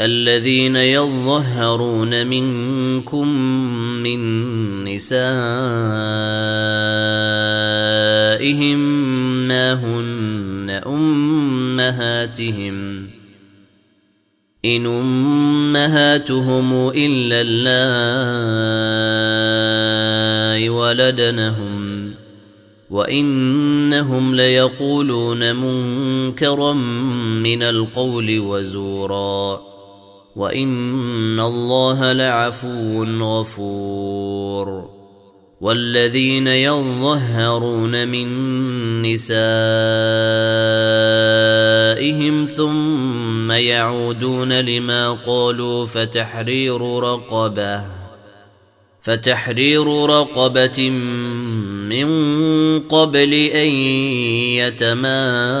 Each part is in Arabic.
الذين يظهرون منكم من نسائهم ما هن أمهاتهم إن أمهاتهم إلا اللائي ولدنهم وإنهم ليقولون منكرا من القول وزورا وان الله لعفو غفور والذين يظهرون من نسائهم ثم يعودون لما قالوا فتحرير رقبه فتحرير رقبه من قبل ان يتماسا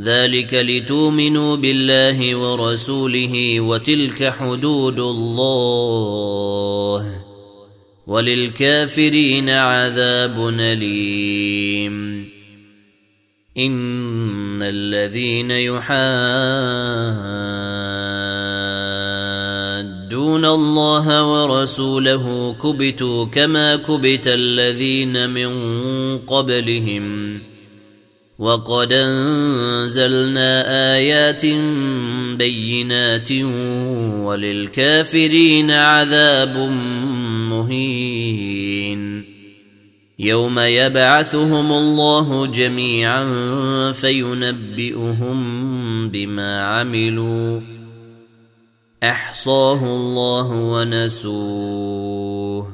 ذلك لتؤمنوا بالله ورسوله وتلك حدود الله. وللكافرين عذاب أليم. إن الذين يحادون الله ورسوله كبتوا كما كبت الذين من قبلهم ۖ. وقد أنزلنا آيات بينات وللكافرين عذاب مهين. يوم يبعثهم الله جميعا فينبئهم بما عملوا. أحصاه الله ونسوه.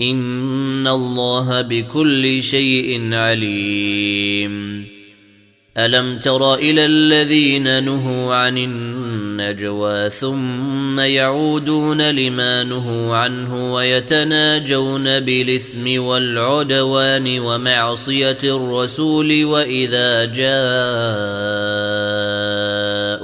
ان الله بكل شيء عليم. الم تر إلى الذين نهوا عن النجوى ثم يعودون لما نهوا عنه ويتناجون بالاثم والعدوان ومعصيه الرسول واذا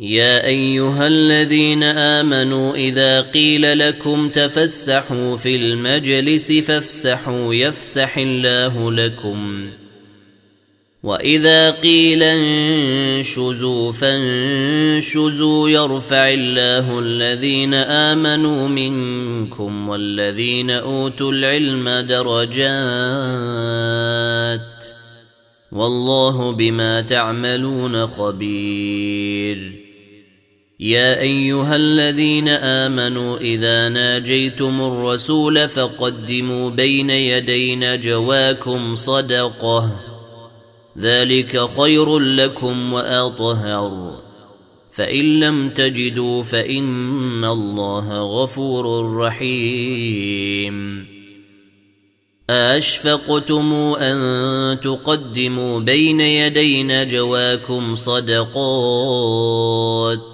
يا أيها الذين آمنوا إذا قيل لكم تفسحوا في المجلس فافسحوا يفسح الله لكم. وإذا قيل انشزوا فانشزوا يرفع الله الذين آمنوا منكم والذين أوتوا العلم درجات. والله بما تعملون خبير. يا أيها الذين آمنوا إذا ناجيتم الرسول فقدموا بين يدي نجواكم صدقة. ذلك خير لكم وأطهر. فإن لم تجدوا فإن الله غفور رحيم. اشفقتم أن تقدموا بين يدي نجواكم صدقات؟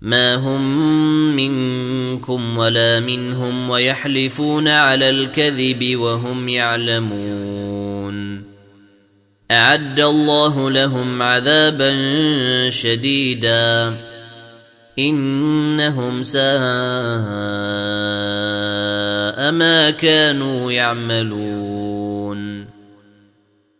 ما هم منكم ولا منهم ويحلفون على الكذب وهم يعلمون اعد الله لهم عذابا شديدا انهم ساء ما كانوا يعملون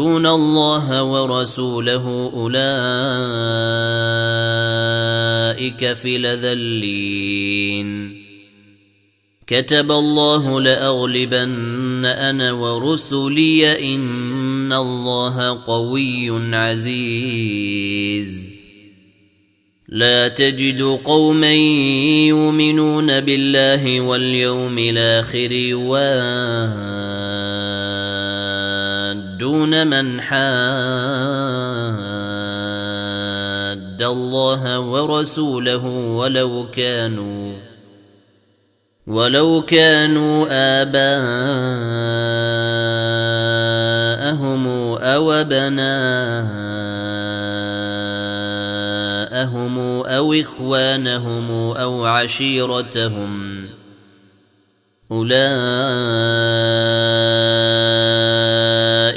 يحادون الله ورسوله اولئك في لذلين كتب الله لاغلبن أنا ورسلي ان الله قوي عزيز لا تجد قوما يؤمنون بالله واليوم الآخر يوادون من حاد الله ورسوله ولو كانوا ولو كانوا آباءهم أو أبناءهم أو إخوانهم أو عشيرتهم أولئك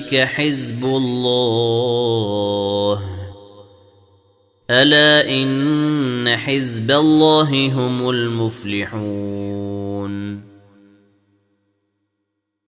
اولئك حزب الله. ألا إن حزب الله هم المفلحون.